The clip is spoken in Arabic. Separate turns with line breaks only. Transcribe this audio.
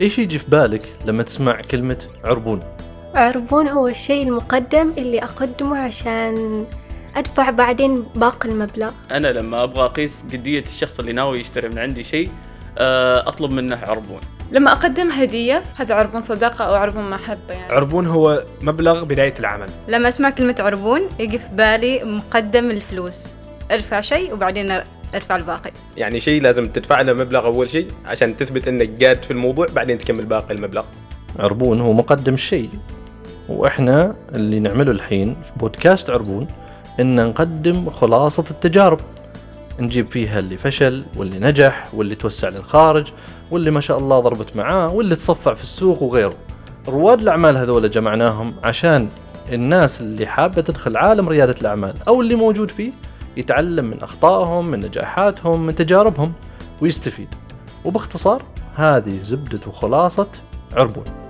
إيش يجي في بالك لما تسمع كلمة عربون؟
عربون هو الشيء المقدم اللي أقدمه عشان أدفع بعدين باقي المبلغ.
أنا لما أبغى أقيس جدية الشخص اللي ناوي يشتري من عندي شيء آه، أطلب منه عربون.
لما أقدم هدية هذا عربون صداقة أو عربون محبة يعني.
عربون هو مبلغ بداية العمل.
لما أسمع كلمة عربون يجي في بالي مقدم الفلوس. ارفع شيء وبعدين ارفع الباقي.
يعني شيء لازم تدفع له مبلغ أول شيء عشان تثبت إنك جاد في الموضوع بعدين تكمل باقي المبلغ.
عربون هو مقدم الشيء وإحنا اللي نعمله الحين في بودكاست عربون إن نقدم خلاصة التجارب. نجيب فيها اللي فشل واللي نجح واللي توسع للخارج واللي ما شاء الله ضربت معاه واللي تصفع في السوق وغيره. رواد الأعمال هذول جمعناهم عشان الناس اللي حابة تدخل عالم ريادة الأعمال أو اللي موجود فيه يتعلم من أخطائهم من نجاحاتهم من تجاربهم ويستفيد. وباختصار هذه زبدة وخلاصة عربون.